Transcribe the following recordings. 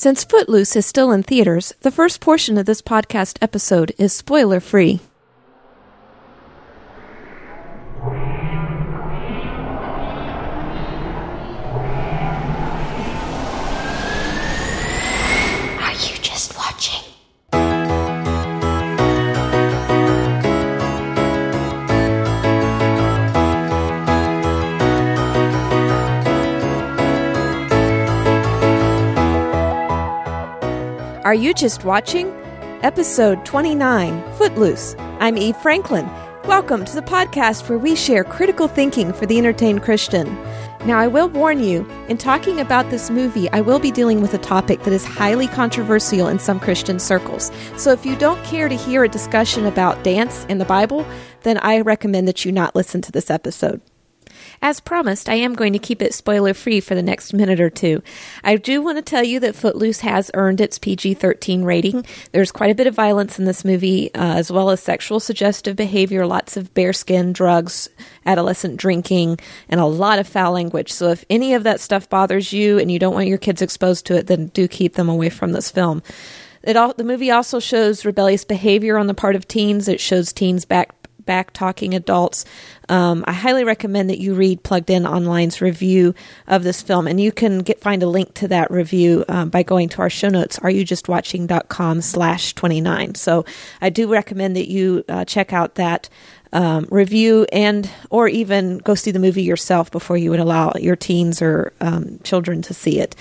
Since Footloose is still in theaters, the first portion of this podcast episode is spoiler free. You just watching? Episode 29 Footloose. I'm Eve Franklin. Welcome to the podcast where we share critical thinking for the entertained Christian. Now, I will warn you, in talking about this movie, I will be dealing with a topic that is highly controversial in some Christian circles. So if you don't care to hear a discussion about dance in the Bible, then I recommend that you not listen to this episode. As promised, I am going to keep it spoiler free for the next minute or two. I do want to tell you that Footloose has earned its PG 13 rating. There's quite a bit of violence in this movie, uh, as well as sexual suggestive behavior, lots of bare skin, drugs, adolescent drinking, and a lot of foul language. So if any of that stuff bothers you and you don't want your kids exposed to it, then do keep them away from this film. All, the movie also shows rebellious behavior on the part of teens. It shows teens back back talking adults. Um, I highly recommend that you read Plugged In Online's review of this film, and you can get find a link to that review um, by going to our show notes, areyoujustwatching.com slash 29. So I do recommend that you uh, check out that um, review and or even go see the movie yourself before you would allow your teens or um, children to see it.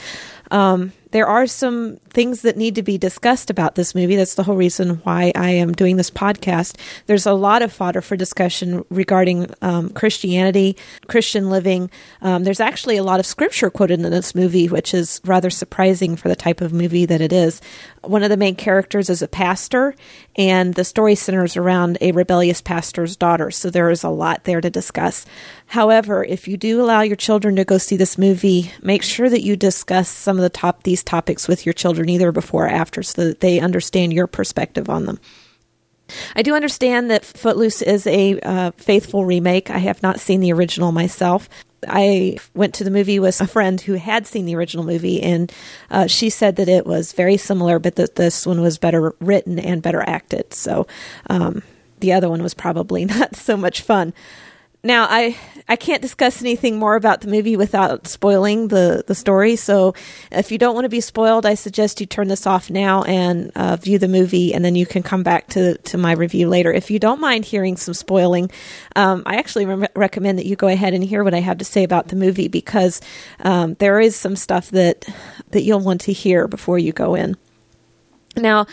Um, there are some things that need to be discussed about this movie. That's the whole reason why I am doing this podcast. There's a lot of fodder for discussion regarding um, Christianity, Christian living. Um, there's actually a lot of scripture quoted in this movie, which is rather surprising for the type of movie that it is. One of the main characters is a pastor, and the story centers around a rebellious pastor's daughter. So there is a lot there to discuss. However, if you do allow your children to go see this movie, make sure that you discuss some of the top these topics with your children either before or after so that they understand your perspective on them. I do understand that Footloose is a uh, faithful remake. I have not seen the original myself. I went to the movie with a friend who had seen the original movie, and uh, she said that it was very similar, but that this one was better written and better acted. So um, the other one was probably not so much fun. Now, I I can't discuss anything more about the movie without spoiling the, the story. So, if you don't want to be spoiled, I suggest you turn this off now and uh, view the movie, and then you can come back to, to my review later. If you don't mind hearing some spoiling, um, I actually re- recommend that you go ahead and hear what I have to say about the movie because um, there is some stuff that that you'll want to hear before you go in. Now,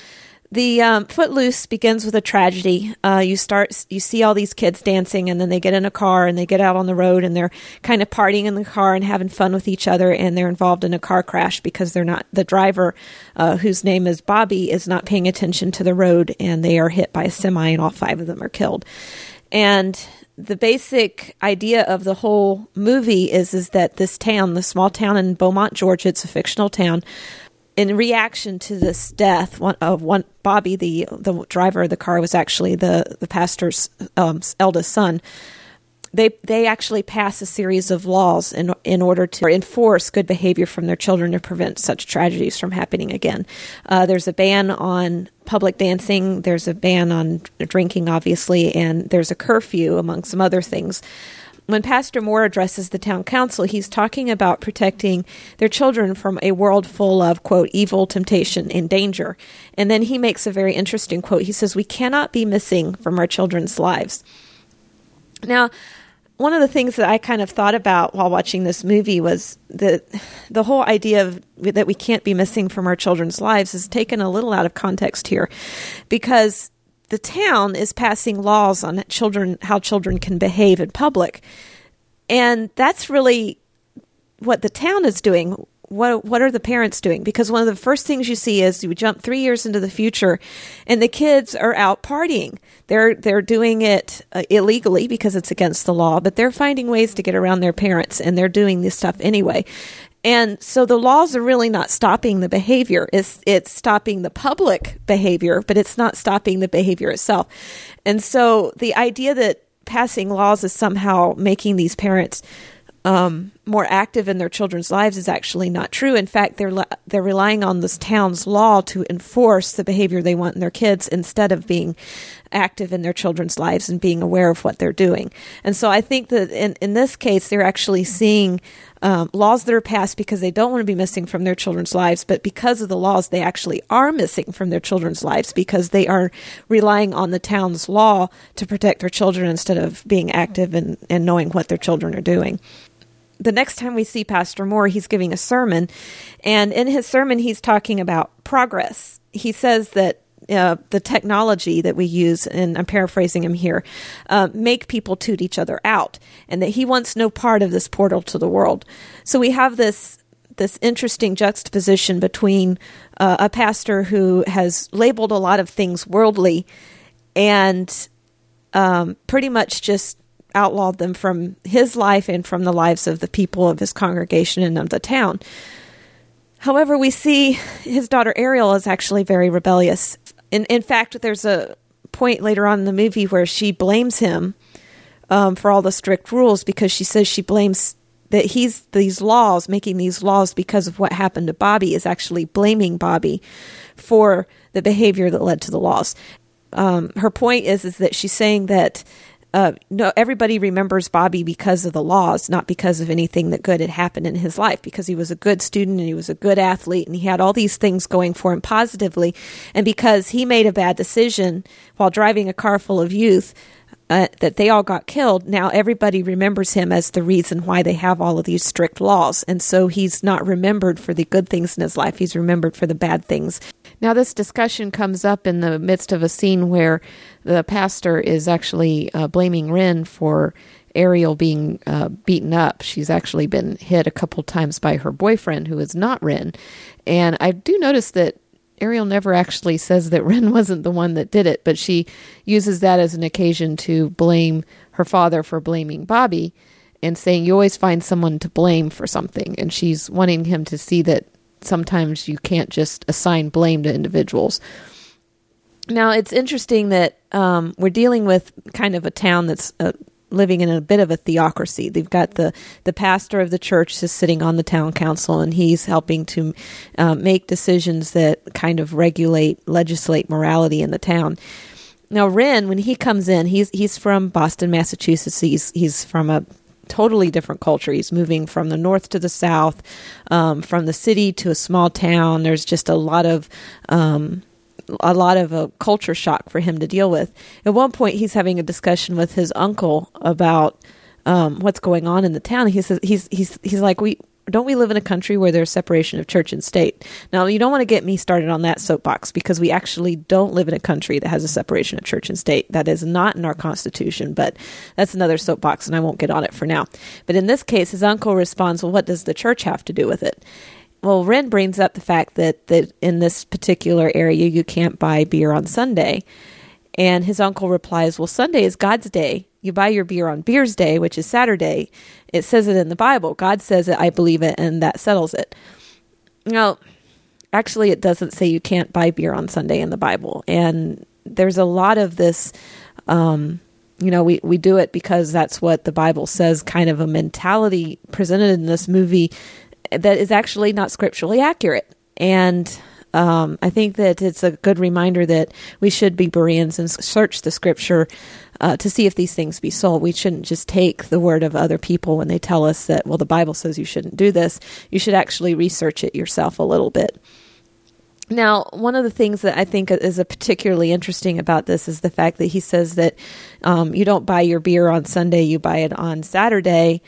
the um, Footloose begins with a tragedy. Uh, you start, you see all these kids dancing, and then they get in a car and they get out on the road, and they're kind of partying in the car and having fun with each other, and they're involved in a car crash because they're not the driver, uh, whose name is Bobby, is not paying attention to the road, and they are hit by a semi, and all five of them are killed. And the basic idea of the whole movie is is that this town, the small town in Bomont, Georgia, it's a fictional town in reaction to this death one, of one Bobby, the the driver of the car, was actually the the pastor's um, eldest son. They they actually pass a series of laws in in order to enforce good behavior from their children to prevent such tragedies from happening again. Uh, there's a ban on public dancing. There's a ban on drinking, obviously, and there's a curfew among some other things when Pastor Moore addresses the town council, he's talking about protecting their children from a world full of, quote, evil, temptation, and danger. And then he makes a very interesting quote. He says, We cannot be missing from our children's lives. Now, one of the things that I kind of thought about while watching this movie was that the whole idea of that we can't be missing from our children's lives is taken a little out of context here because the town is passing laws on children how children can behave in public. And that's really what the town is doing. What what are the parents doing? Because one of the first things you see is you jump three years into the future, and the kids are out partying. They're they're doing it uh, illegally because it's against the law, but they're finding ways to get around their parents, and they're doing this stuff anyway. And so the laws are really not stopping the behavior. It's, it's stopping the public behavior, but it's not stopping the behavior itself. And so the idea that passing laws is somehow making these parents um, more active in their children's lives is actually not true. In fact, they're they're relying on this town's law to enforce the behavior they want in their kids instead of being active in their children's lives and being aware of what they're doing. And so I think that in in this case, they're actually seeing um, laws that are passed because they don't want to be missing from their children's lives, but because of the laws, they actually are missing from their children's lives because they are relying on the town's law to protect their children instead of being active and, and knowing what their children are doing the next time we see Pastor Moore, he's giving a sermon, and in his sermon, he's talking about progress. He says that uh, the technology that we use, and I'm paraphrasing him here, uh, make people toot each other out, and that he wants no part of this portal to the world. So we have this this interesting juxtaposition between uh, a pastor who has labeled a lot of things worldly and um, pretty much just outlawed them from his life and from the lives of the people of his congregation and of the town. However, we see his daughter Ariel is actually very rebellious. In, in fact, there's a point later on in the movie where she blames him um, for all the strict rules because she says she blames that he's these laws, making these laws because of what happened to Bobby, is actually blaming Bobby for the behavior that led to the laws. Um, her point is is that she's saying that uh, no, everybody remembers Bobby because of the laws, not because of anything that good had happened in his life. Because he was a good student and he was a good athlete and he had all these things going for him positively, and because he made a bad decision while driving a car full of youth. Uh, that they all got killed. Now everybody remembers him as the reason why they have all of these strict laws. And so he's not remembered for the good things in his life. He's remembered for the bad things. Now, this discussion comes up in the midst of a scene where the pastor is actually uh, blaming Ren for Ariel being uh, beaten up. She's actually been hit a couple times by her boyfriend, who is not Ren. And I do notice that Ariel never actually says that Ren wasn't the one that did it, but she uses that as an occasion to blame her father for blaming Bobby and saying, You always find someone to blame for something. And she's wanting him to see that sometimes you can't just assign blame to individuals. Now, it's interesting that um, we're dealing with kind of a town that's uh, living in a bit of a theocracy. They've got the, the pastor of the church is sitting on the town council, and he's helping to uh, make decisions that kind of regulate, legislate morality in the town. Now, Ren, when he comes in, he's he's from Boston, Massachusetts. He's he's from a totally different culture. He's moving from the north to the south, um, from the city to a small town. There's just a lot of um, a lot of a culture shock for him to deal with. At one point, he's having a discussion with his uncle about um, what's going on in the town. He says he's he's he's like we don't we live in a country where there's separation of church and state? Now, you don't want to get me started on that soapbox because we actually don't live in a country that has a separation of church and state. That is not in our Constitution, but that's another soapbox, and I won't get on it for now. But in this case, his uncle responds, Well, what does the church have to do with it? Well, Ren brings up the fact that, that in this particular area, you can't buy beer on Sunday. And his uncle replies, Well, Sunday is God's day. You buy your beer on Beer's Day, which is Saturday. It says it in the Bible. God says it, I believe it, and that settles it. Now, actually, it doesn't say you can't buy beer on Sunday in the Bible. And there's a lot of this. Um, you know, we, we do it because that's what the Bible says, kind of a mentality presented in this movie that is actually not scripturally accurate. And um, I think that it's a good reminder that we should be Bereans and search the scripture uh, to see if these things be sold. We shouldn't just take the word of other people when they tell us that, well, the Bible says you shouldn't do this. You should actually research it yourself a little bit. Now, one of the things that I think is particularly interesting about this is the fact that he says that um, you don't buy your beer on Sunday, you buy it on Saturday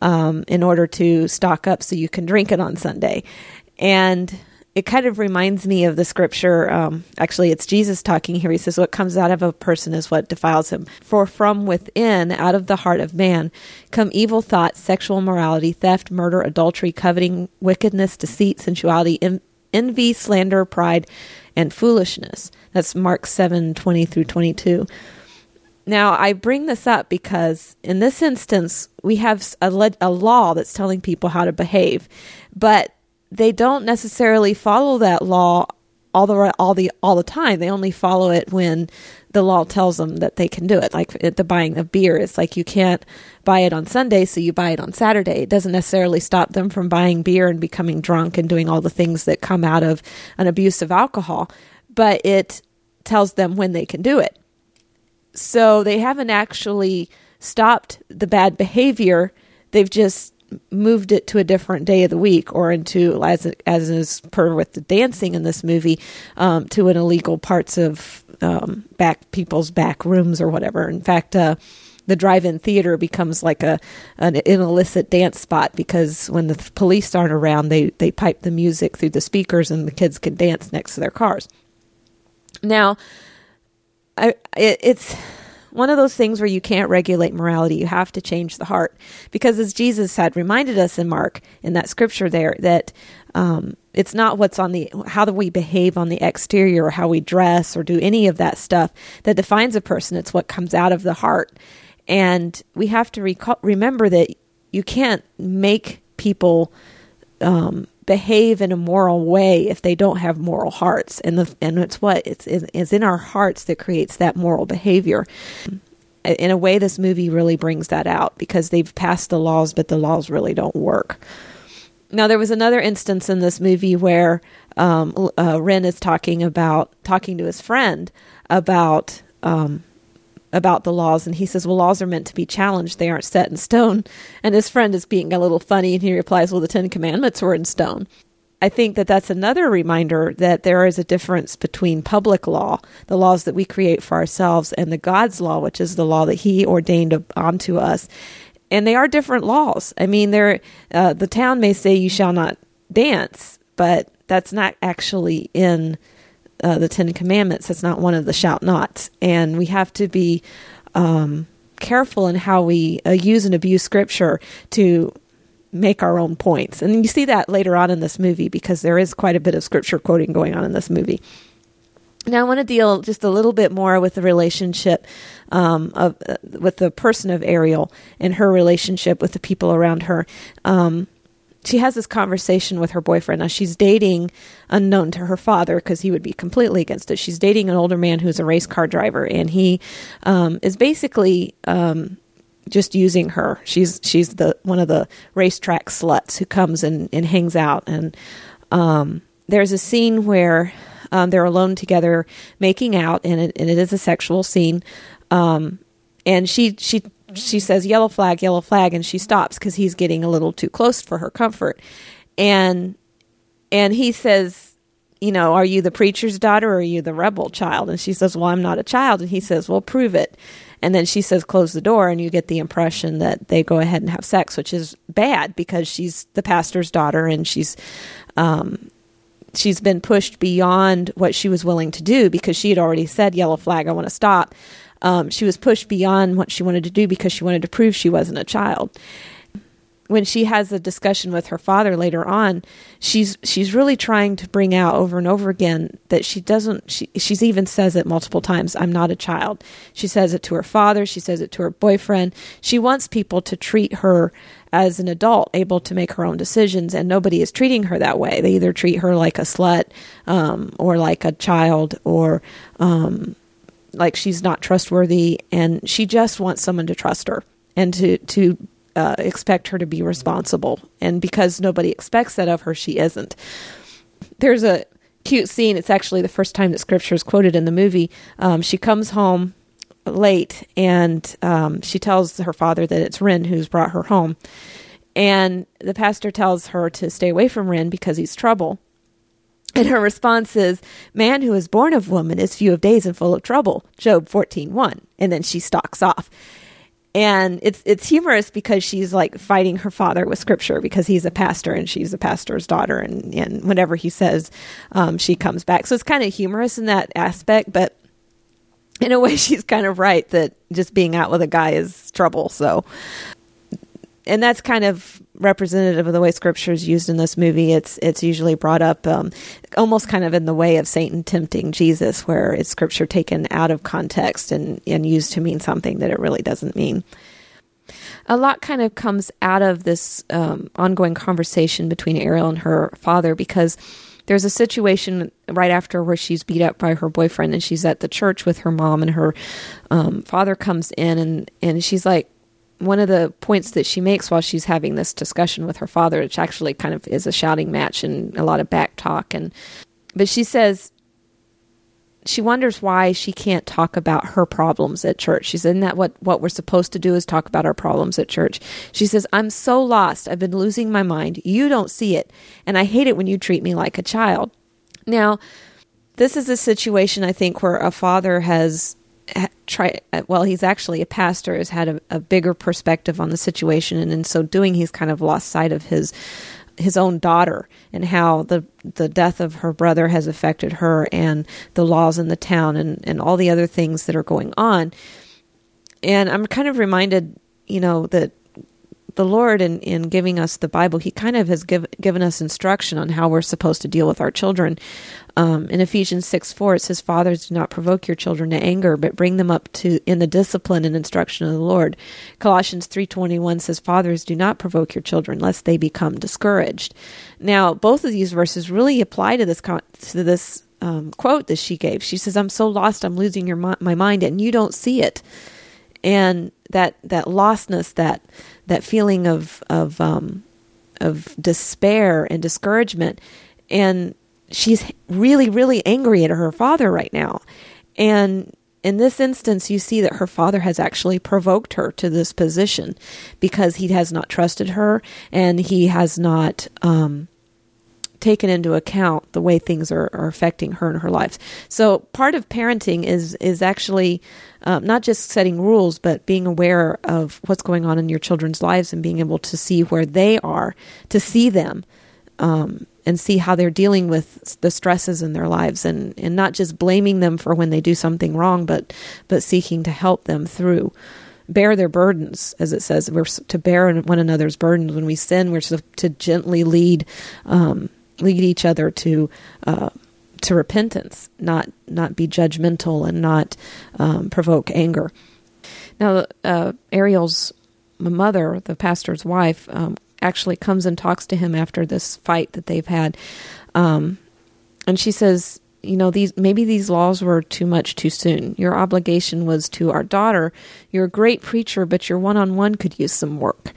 um, in order to stock up so you can drink it on Sunday. And it kind of reminds me of the scripture. Um, actually, it's Jesus talking here. He says, What comes out of a person is what defiles him. For from within, out of the heart of man, come evil thoughts, sexual immorality, theft, murder, adultery, coveting, wickedness, deceit, sensuality, envy, slander, pride, and foolishness. That's Mark 7 20 through 22. Now, I bring this up because in this instance, we have a, le- a law that's telling people how to behave, but they don't necessarily follow that law all the all the all the time. They only follow it when the law tells them that they can do it. Like the buying of beer, it's like you can't buy it on Sunday, so you buy it on Saturday. It doesn't necessarily stop them from buying beer and becoming drunk and doing all the things that come out of an abuse of alcohol, but it tells them when they can do it. So they haven't actually stopped the bad behavior. They've just moved it to a different day of the week or into as as is per with the dancing in this movie um, to an illegal parts of um, back people's back rooms or whatever. In fact, uh, the drive-in theater becomes like a an, an illicit dance spot because when the police aren't around, they they pipe the music through the speakers and the kids can dance next to their cars. Now, I it, it's one of those things where you can't regulate morality. You have to change the heart. Because as Jesus had reminded us in Mark, in that scripture there, that um, it's not what's on the, how do we behave on the exterior or how we dress or do any of that stuff that defines a person. It's what comes out of the heart. And we have to recall, remember that you can't make people um, behave in a moral way if they don't have moral hearts. And the and it's what it's it's in our hearts that creates that moral behavior. In a way this movie really brings that out because they've passed the laws but the laws really don't work. Now there was another instance in this movie where um, uh, Ren is talking about talking to his friend about um, about the laws and he says well laws are meant to be challenged. They aren't set in stone. And his friend is being a little funny and he replies well the 10 commandments were in stone. I think that that's another reminder that there is a difference between public law the laws that we create for ourselves and the god's law which is the law that he ordained onto us. And they are different laws. I mean uh, the town may say you shall not dance but that's not actually in uh, the Ten Commandments. That's not one of the shout nots. And we have to be um, careful in how we uh, use and abuse Scripture to make our own points. And you see that later on in this movie because there is quite a bit of Scripture quoting going on in this movie. Now, I want to deal just a little bit more with the relationship um, of uh, with the person of Ariel and her relationship with the people around her. Um, she has this conversation with her boyfriend. Now, she's dating unknown to her father because he would be completely against it. She's dating an older man who's a race car driver, and he um, is basically um, just using her. She's she's the one of the racetrack sluts who comes and, and hangs out. And um, there's a scene where um, they're alone together making out, and it, and it is a sexual scene. Um, and she she she says yellow flag yellow flag and she stops because he's getting a little too close for her comfort. And and he says you know are you the preacher's daughter or are you the rebel child? And she says well i'm not a child. And he says well prove it. And then she says close the door and you get the impression that they go ahead and have sex which is bad because she's the pastor's daughter and she's um she's been pushed beyond what she was willing to do because she had already said yellow flag i want to stop um, she was pushed beyond what she wanted to do because she wanted to prove she wasn't a child. When she has a discussion with her father later on, she's she's really trying to bring out over and over again that she doesn't. She she's even says it multiple times. I'm not a child. She says it to her father. She says it to her boyfriend. She wants people to treat her as an adult, able to make her own decisions, and nobody is treating her that way. They either treat her like a slut, um, or like a child, or um, like she's not trustworthy and she just wants someone to trust her and to to uh, expect her to be responsible. And because nobody expects that of her she isn't. There's a cute scene. It's actually the first time that scripture is quoted in the movie. Um, she comes home late and um, she tells her father that it's Ren who's brought her home. And the pastor tells her to stay away from Ren because he's trouble and her response is, Man who is born of woman is few of days and full of trouble. Job 14 1. And then she stalks off. And it's it's humorous because she's like fighting her father with scripture because he's a pastor and she's a pastor's daughter and, and whenever he says um, she comes back. So it's kind of humorous in that aspect, but in a way she's kind of right that just being out with a guy is trouble. So and that's kind of representative of the way scripture is used in this movie. It's it's usually brought up um, almost kind of in the way of Satan tempting Jesus, where it's scripture taken out of context and, and used to mean something that it really doesn't mean. A lot kind of comes out of this um, ongoing conversation between Ariel and her father because there's a situation right after where she's beat up by her boyfriend and she's at the church with her mom and her um, father comes in and, and she's like one of the points that she makes while she's having this discussion with her father which actually kind of is a shouting match and a lot of back talk and but she says she wonders why she can't talk about her problems at church. She said, Isn't that what, what we're supposed to do is talk about our problems at church? She says, I'm so lost. I've been losing my mind. You don't see it. And I hate it when you treat me like a child. Now, this is a situation I think where a father has tried, uh, well, he's actually a pastor, has had a, a bigger perspective on the situation. And in so doing, he's kind of lost sight of his his own daughter and how the the death of her brother has affected her and the laws in the town and, and all the other things that are going on. And I'm kind of reminded, you know, that the Lord, in, in giving us the Bible, He kind of has give, given us instruction on how we're supposed to deal with our children. Um, in Ephesians 6 4, it says, Fathers, do not provoke your children to anger, but bring them up to in the discipline and instruction of the Lord. Colossians 3.21 says, Fathers, do not provoke your children, lest they become discouraged. Now, both of these verses really apply to this, to this um, quote that she gave. She says, I'm so lost, I'm losing your, my mind, and you don't see it. And that, that lostness, that that feeling of of um, of despair and discouragement, and she's really really angry at her father right now, and in this instance, you see that her father has actually provoked her to this position because he has not trusted her and he has not um, taken into account the way things are, are affecting her and her life. So part of parenting is is actually um, not just setting rules, but being aware of what's going on in your children's lives and being able to see where they are, to see them. Um, and see how they're dealing with the stresses in their lives and, and not just blaming them for when they do something wrong, but, but seeking to help them through bear their burdens, as it says. We're to bear one another's burdens. When we sin, we're to, to gently lead um, lead each other to uh, to repentance, not not be judgmental and not um, provoke anger. Now, uh, Ariel's mother, the pastor's wife, um, actually comes and talks to him after this fight that they've had, um, and she says, "You know, these maybe these laws were too much too soon. Your obligation was to our daughter. You're a great preacher, but your one-on-one could use some work."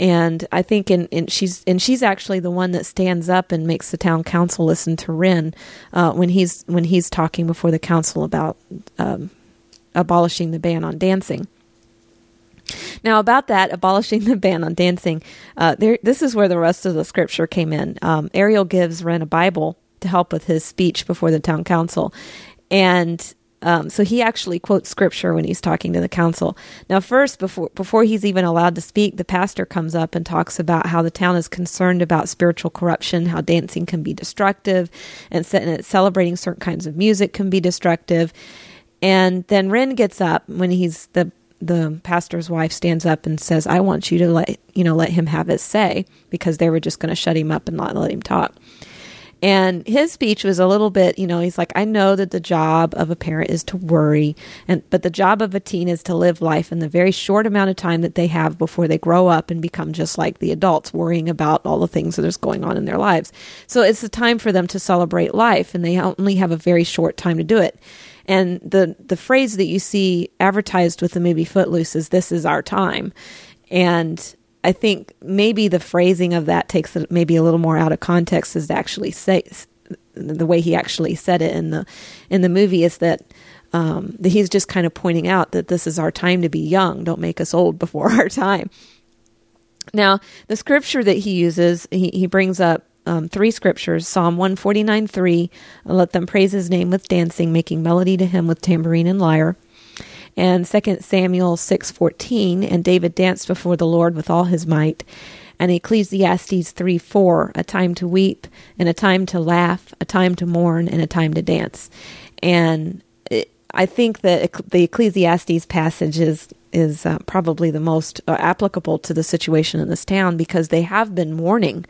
And I think in, in, she's and she's actually the one that stands up and makes the town council listen to Ren uh, when he's when he's talking before the council about um, abolishing the ban on dancing. Now, about that, abolishing the ban on dancing, uh, there, this is where the rest of the scripture came in. Um, Ariel gives Ren a Bible to help with his speech before the town council. And um, so he actually quotes scripture when he's talking to the council. Now, first, before before he's even allowed to speak, the pastor comes up and talks about how the town is concerned about spiritual corruption, how dancing can be destructive, and, celebrating certain kinds of music can be destructive. And then Ren gets up when he's the the pastor's wife stands up and says, "I want you to let you know let him have his say," because they were just going to shut him up and not let him talk. And his speech was a little bit, you know, he's like, I know that the job of a parent is to worry, and but the job of a teen is to live life in the very short amount of time that they have before they grow up and become just like the adults, worrying about all the things that is going on in their lives. So it's the time for them to celebrate life, and they only have a very short time to do it. And the the phrase that you see advertised with the movie Footloose is "This is our time," and I think maybe the phrasing of that takes it maybe a little more out of context is actually say the way he actually said it in the in the movie is that um, that he's just kind of pointing out that this is our time to be young. Don't make us old before our time. Now, the scripture that he uses, he, he brings up um, three scriptures Psalm 149 3, let them praise his name with dancing, making melody to him with tambourine and lyre and 2 Samuel 6:14 and David danced before the Lord with all his might and Ecclesiastes 3 4, a time to weep and a time to laugh, a time to mourn and a time to dance. And it, I think that the Ecclesiastes passage is is uh, probably the most uh, applicable to the situation in this town because they have been mourning.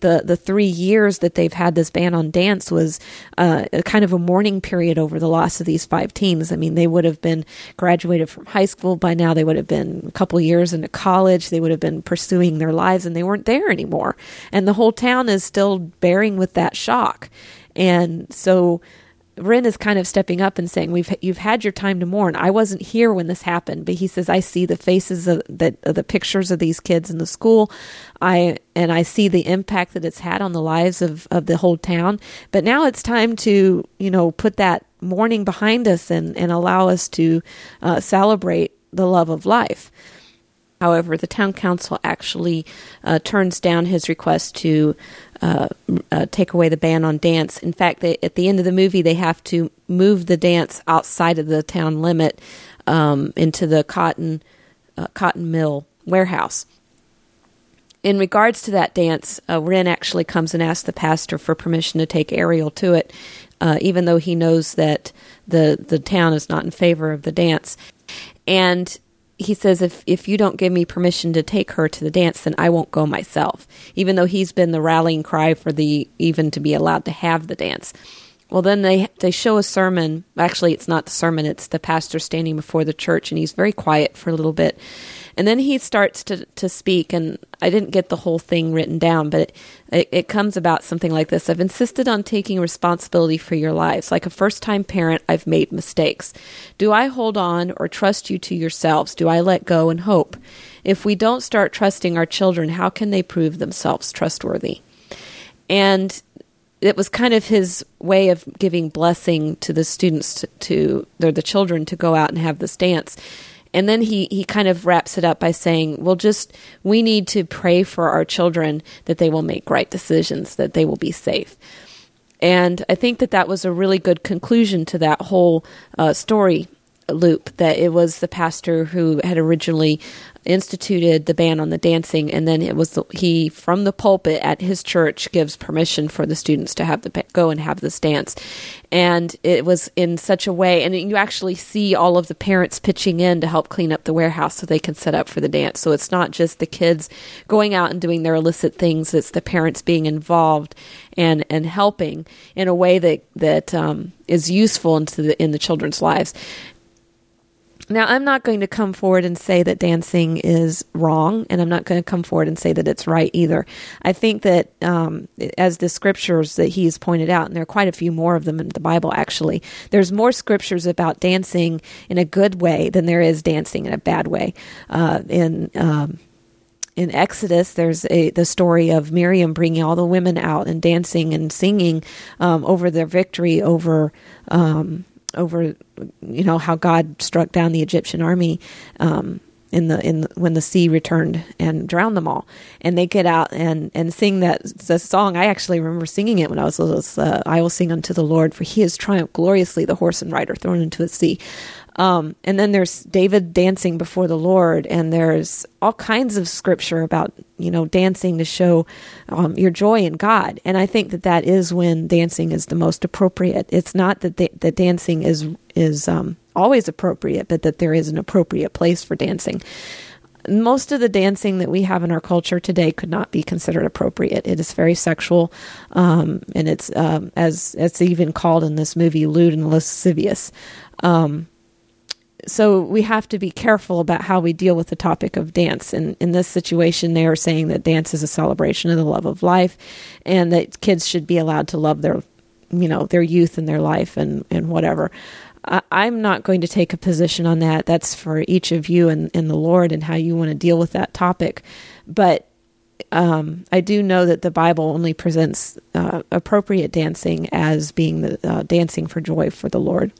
the The three years that they've had this ban on dance was uh, a kind of a mourning period over the loss of these five teens. I mean, they would have been graduated from high school by now. They would have been a couple years into college. They would have been pursuing their lives, and they weren't there anymore. And the whole town is still bearing with that shock. And so Ren is kind of stepping up and saying, "We've you've had your time to mourn. I wasn't here when this happened, but he says I see the faces of the of the pictures of these kids in the school, I and I see the impact that it's had on the lives of of the whole town. But now it's time to you know put that mourning behind us and and allow us to uh, celebrate the love of life." However, the town council actually uh, turns down his request to uh, uh, take away the ban on dance. In fact, they, at the end of the movie, they have to move the dance outside of the town limit um, into the cotton uh, cotton mill warehouse. In regards to that dance, uh, Ren actually comes and asks the pastor for permission to take Ariel to it, uh, even though he knows that the the town is not in favor of the dance. And he says if if you don't give me permission to take her to the dance then I won't go myself even though he's been the rallying cry for the even to be allowed to have the dance. Well then they they show a sermon. Actually it's not the sermon it's the pastor standing before the church and he's very quiet for a little bit and then he starts to, to speak, and I didn't get the whole thing written down, but it, it, comes about something like this I've insisted on taking responsibility for your lives. Like a first time parent, I've made mistakes. Do I hold on or trust you to yourselves? Do I let go and hope? If we don't start trusting our children, how can they prove themselves trustworthy? And it was kind of his way of giving blessing to the students to, to or the children to go out and have this dance and then he, he kind of wraps it up by saying, well, just we need to pray for our children that they will make right decisions, that they will be safe. And I think that that was a really good conclusion to that whole uh, story loop that it was the pastor who had originally instituted the ban on the dancing, and then it was the, he from the pulpit at his church gives permission for the students to have the go and have this dance, and it was in such a way, and you actually see all of the parents pitching in to help clean up the warehouse so they can set up for the dance. So it's not just the kids going out and doing their illicit things; it's the parents being involved and and helping in a way that that um, is useful into the in the children's lives. Now, I'm not going to come forward and say that dancing is wrong, and I'm not going to come forward and say that it's right either. I think that, um, as the scriptures that he's pointed out, and there are quite a few more of them in the Bible actually, there's more scriptures about dancing in a good way than there is dancing in a bad way. Uh, in um, in Exodus, there's a the story of Miriam bringing all the women out and dancing and singing um, over their victory over um, over you know how God struck down the Egyptian army um, in the in the, when the sea returned and drowned them all, and they get out and and sing that the song. I actually remember singing it when I was little. Uh, I will sing unto the Lord, for He has triumphed gloriously. The horse and rider thrown into the sea. Um, and then there's David dancing before the Lord, and there's all kinds of scripture about you know dancing to show um, your joy in God. And I think that that is when dancing is the most appropriate. It's not that that dancing is is um, always appropriate, but that there is an appropriate place for dancing. Most of the dancing that we have in our culture today could not be considered appropriate. It is very sexual, um, and it's um, as it's even called in this movie, lewd and lascivious. Um, so we have to be careful about how we deal with the topic of dance. And in this situation, they are saying that dance is a celebration of the love of life, and that kids should be allowed to love their, you know, their youth and their life and and whatever. I, I'm not going to take a position on that. That's for each of you and, and the Lord and how you want to deal with that topic. But um, I do know that the Bible only presents uh, appropriate dancing as being the uh, dancing for joy for the Lord.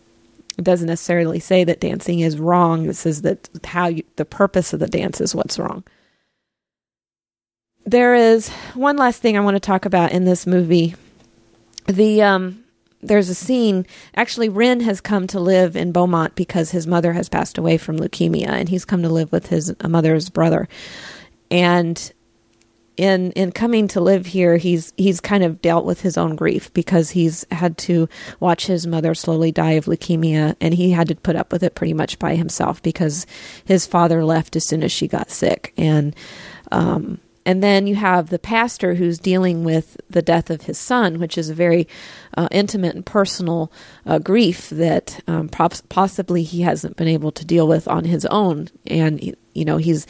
It doesn't necessarily say that dancing is wrong. It says that how you, the purpose of the dance is what's wrong. There is one last thing I want to talk about in this movie. The um, there's a scene. Actually, Ren has come to live in Bomont because his mother has passed away from leukemia, and he's come to live with his mother's brother. And in in coming to live here, he's he's kind of dealt with his own grief because he's had to watch his mother slowly die of leukemia, and he had to put up with it pretty much by himself because his father left as soon as she got sick, and um, and then you have the pastor who's dealing with the death of his son, which is a very uh, intimate and personal uh, grief that um, possibly he hasn't been able to deal with on his own. And, you know, he's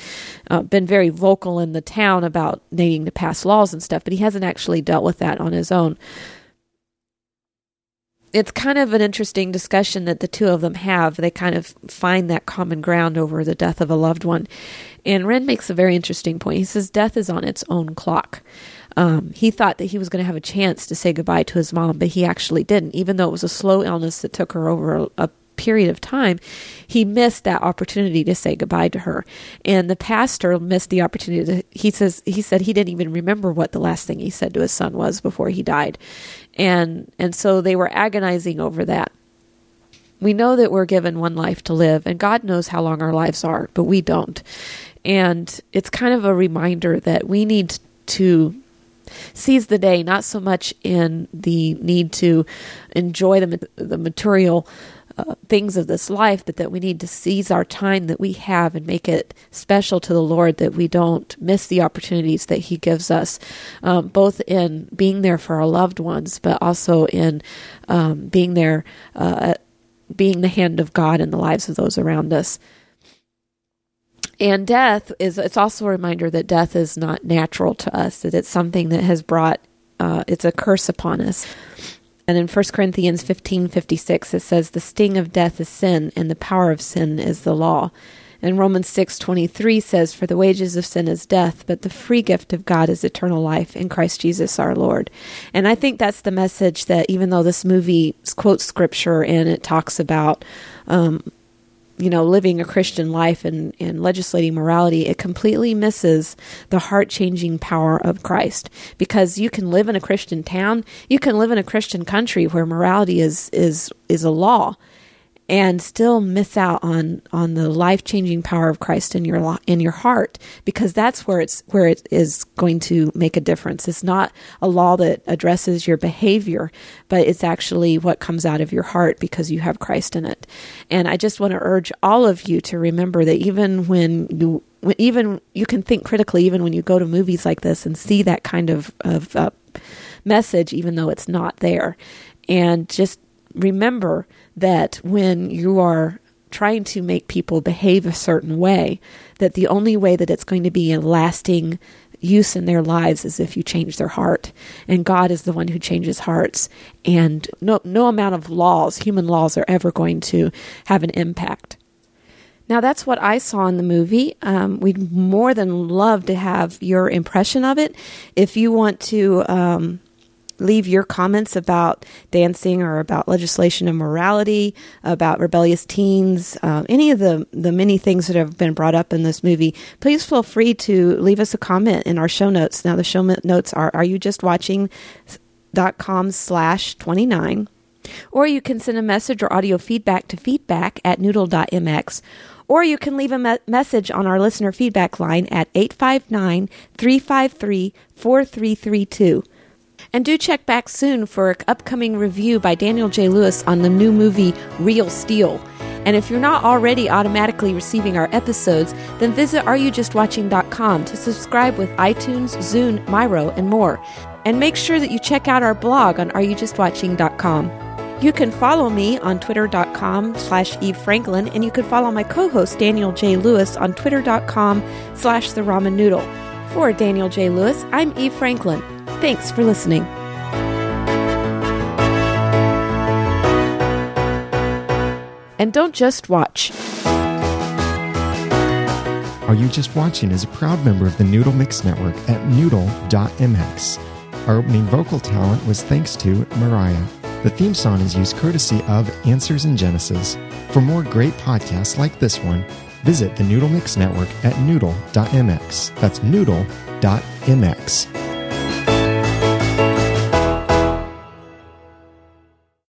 uh, been very vocal in the town about needing to pass laws and stuff, but he hasn't actually dealt with that on his own it's kind of an interesting discussion that the two of them have. They kind of find that common ground over the death of a loved one. And Ren makes a very interesting point. He says death is on its own clock. Um, he thought that he was going to have a chance to say goodbye to his mom, but he actually didn't. Even though it was a slow illness that took her over a, a period of time, he missed that opportunity to say goodbye to her. And the pastor missed the opportunity to, he says, he said he didn't even remember what the last thing he said to his son was before he died. And, and so they were agonizing over that. We know that we're given one life to live, and God knows how long our lives are, but we don't. And it's kind of a reminder that we need to seize the day, not so much in the need to enjoy the, the material uh, things of this life, but that we need to seize our time that we have and make it special to the Lord, that we don't miss the opportunities that He gives us, um, both in being there for our loved ones, but also in um, being there, uh, being the hand of God in the lives of those around us. And death is, it's also a reminder that death is not natural to us, that it's something that has brought, uh, it's a curse upon us. And in 1 Corinthians 15:56 it says the sting of death is sin and the power of sin is the law. And Romans 6:23 says for the wages of sin is death, but the free gift of God is eternal life in Christ Jesus our Lord. And I think that's the message that even though this movie quotes scripture and it talks about um, you know, living a Christian life and, and legislating morality, it completely misses the heart changing power of Christ. Because you can live in a Christian town, you can live in a Christian country where morality is is is a law, and still miss out on on the life changing power of Christ in your in your heart because that's where it's where it is going to make a difference. It's not a law that addresses your behavior, but it's actually what comes out of your heart because you have Christ in it. And I just want to urge all of you to remember that even when you even you can think critically even when you go to movies like this and see that kind of of uh, message even though it's not there and just remember that when you are trying to make people behave a certain way, that the only way that it's going to be a lasting use in their lives is if you change their heart. And God is the one who changes hearts. And no, no amount of laws, human laws, are ever going to have an impact. Now, that's what I saw in the movie. Um, we'd more than love to have your impression of it. If you want to um, leave your comments about dancing or about legislation and morality, about rebellious teens, uh, any of the, the many things that have been brought up in this movie, please feel free to leave us a comment in our show notes. Now, the show notes are Are You Just Watching? dot com slash 29 or you can send a message or audio feedback to feedback at noodle.mx or you can leave a me- message on our listener feedback line at 859 353 4332 and do check back soon for an upcoming review by Daniel J. Lewis on the new movie Real Steel. And if you're not already automatically receiving our episodes, then visit areyoujustwatching.com to subscribe with iTunes, Zune, Miro, and more. And make sure that you check out our blog on areyoujustwatching.com. You can follow me on twitter.com slash Eve Franklin, and you can follow my co-host Daniel J. Lewis on twitter.com slash the ramen noodle. For Daniel J. Lewis, I'm Eve Franklin. Thanks for listening. And don't just watch. Are You Just Watching is a proud member of the Noodle Mix Network at noodle.mx. Our opening vocal talent was thanks to Mariah. The theme song is used courtesy of Answers in Genesis. For more great podcasts like this one, visit the Noodle Mix Network at noodle.mx. That's noodle.mx.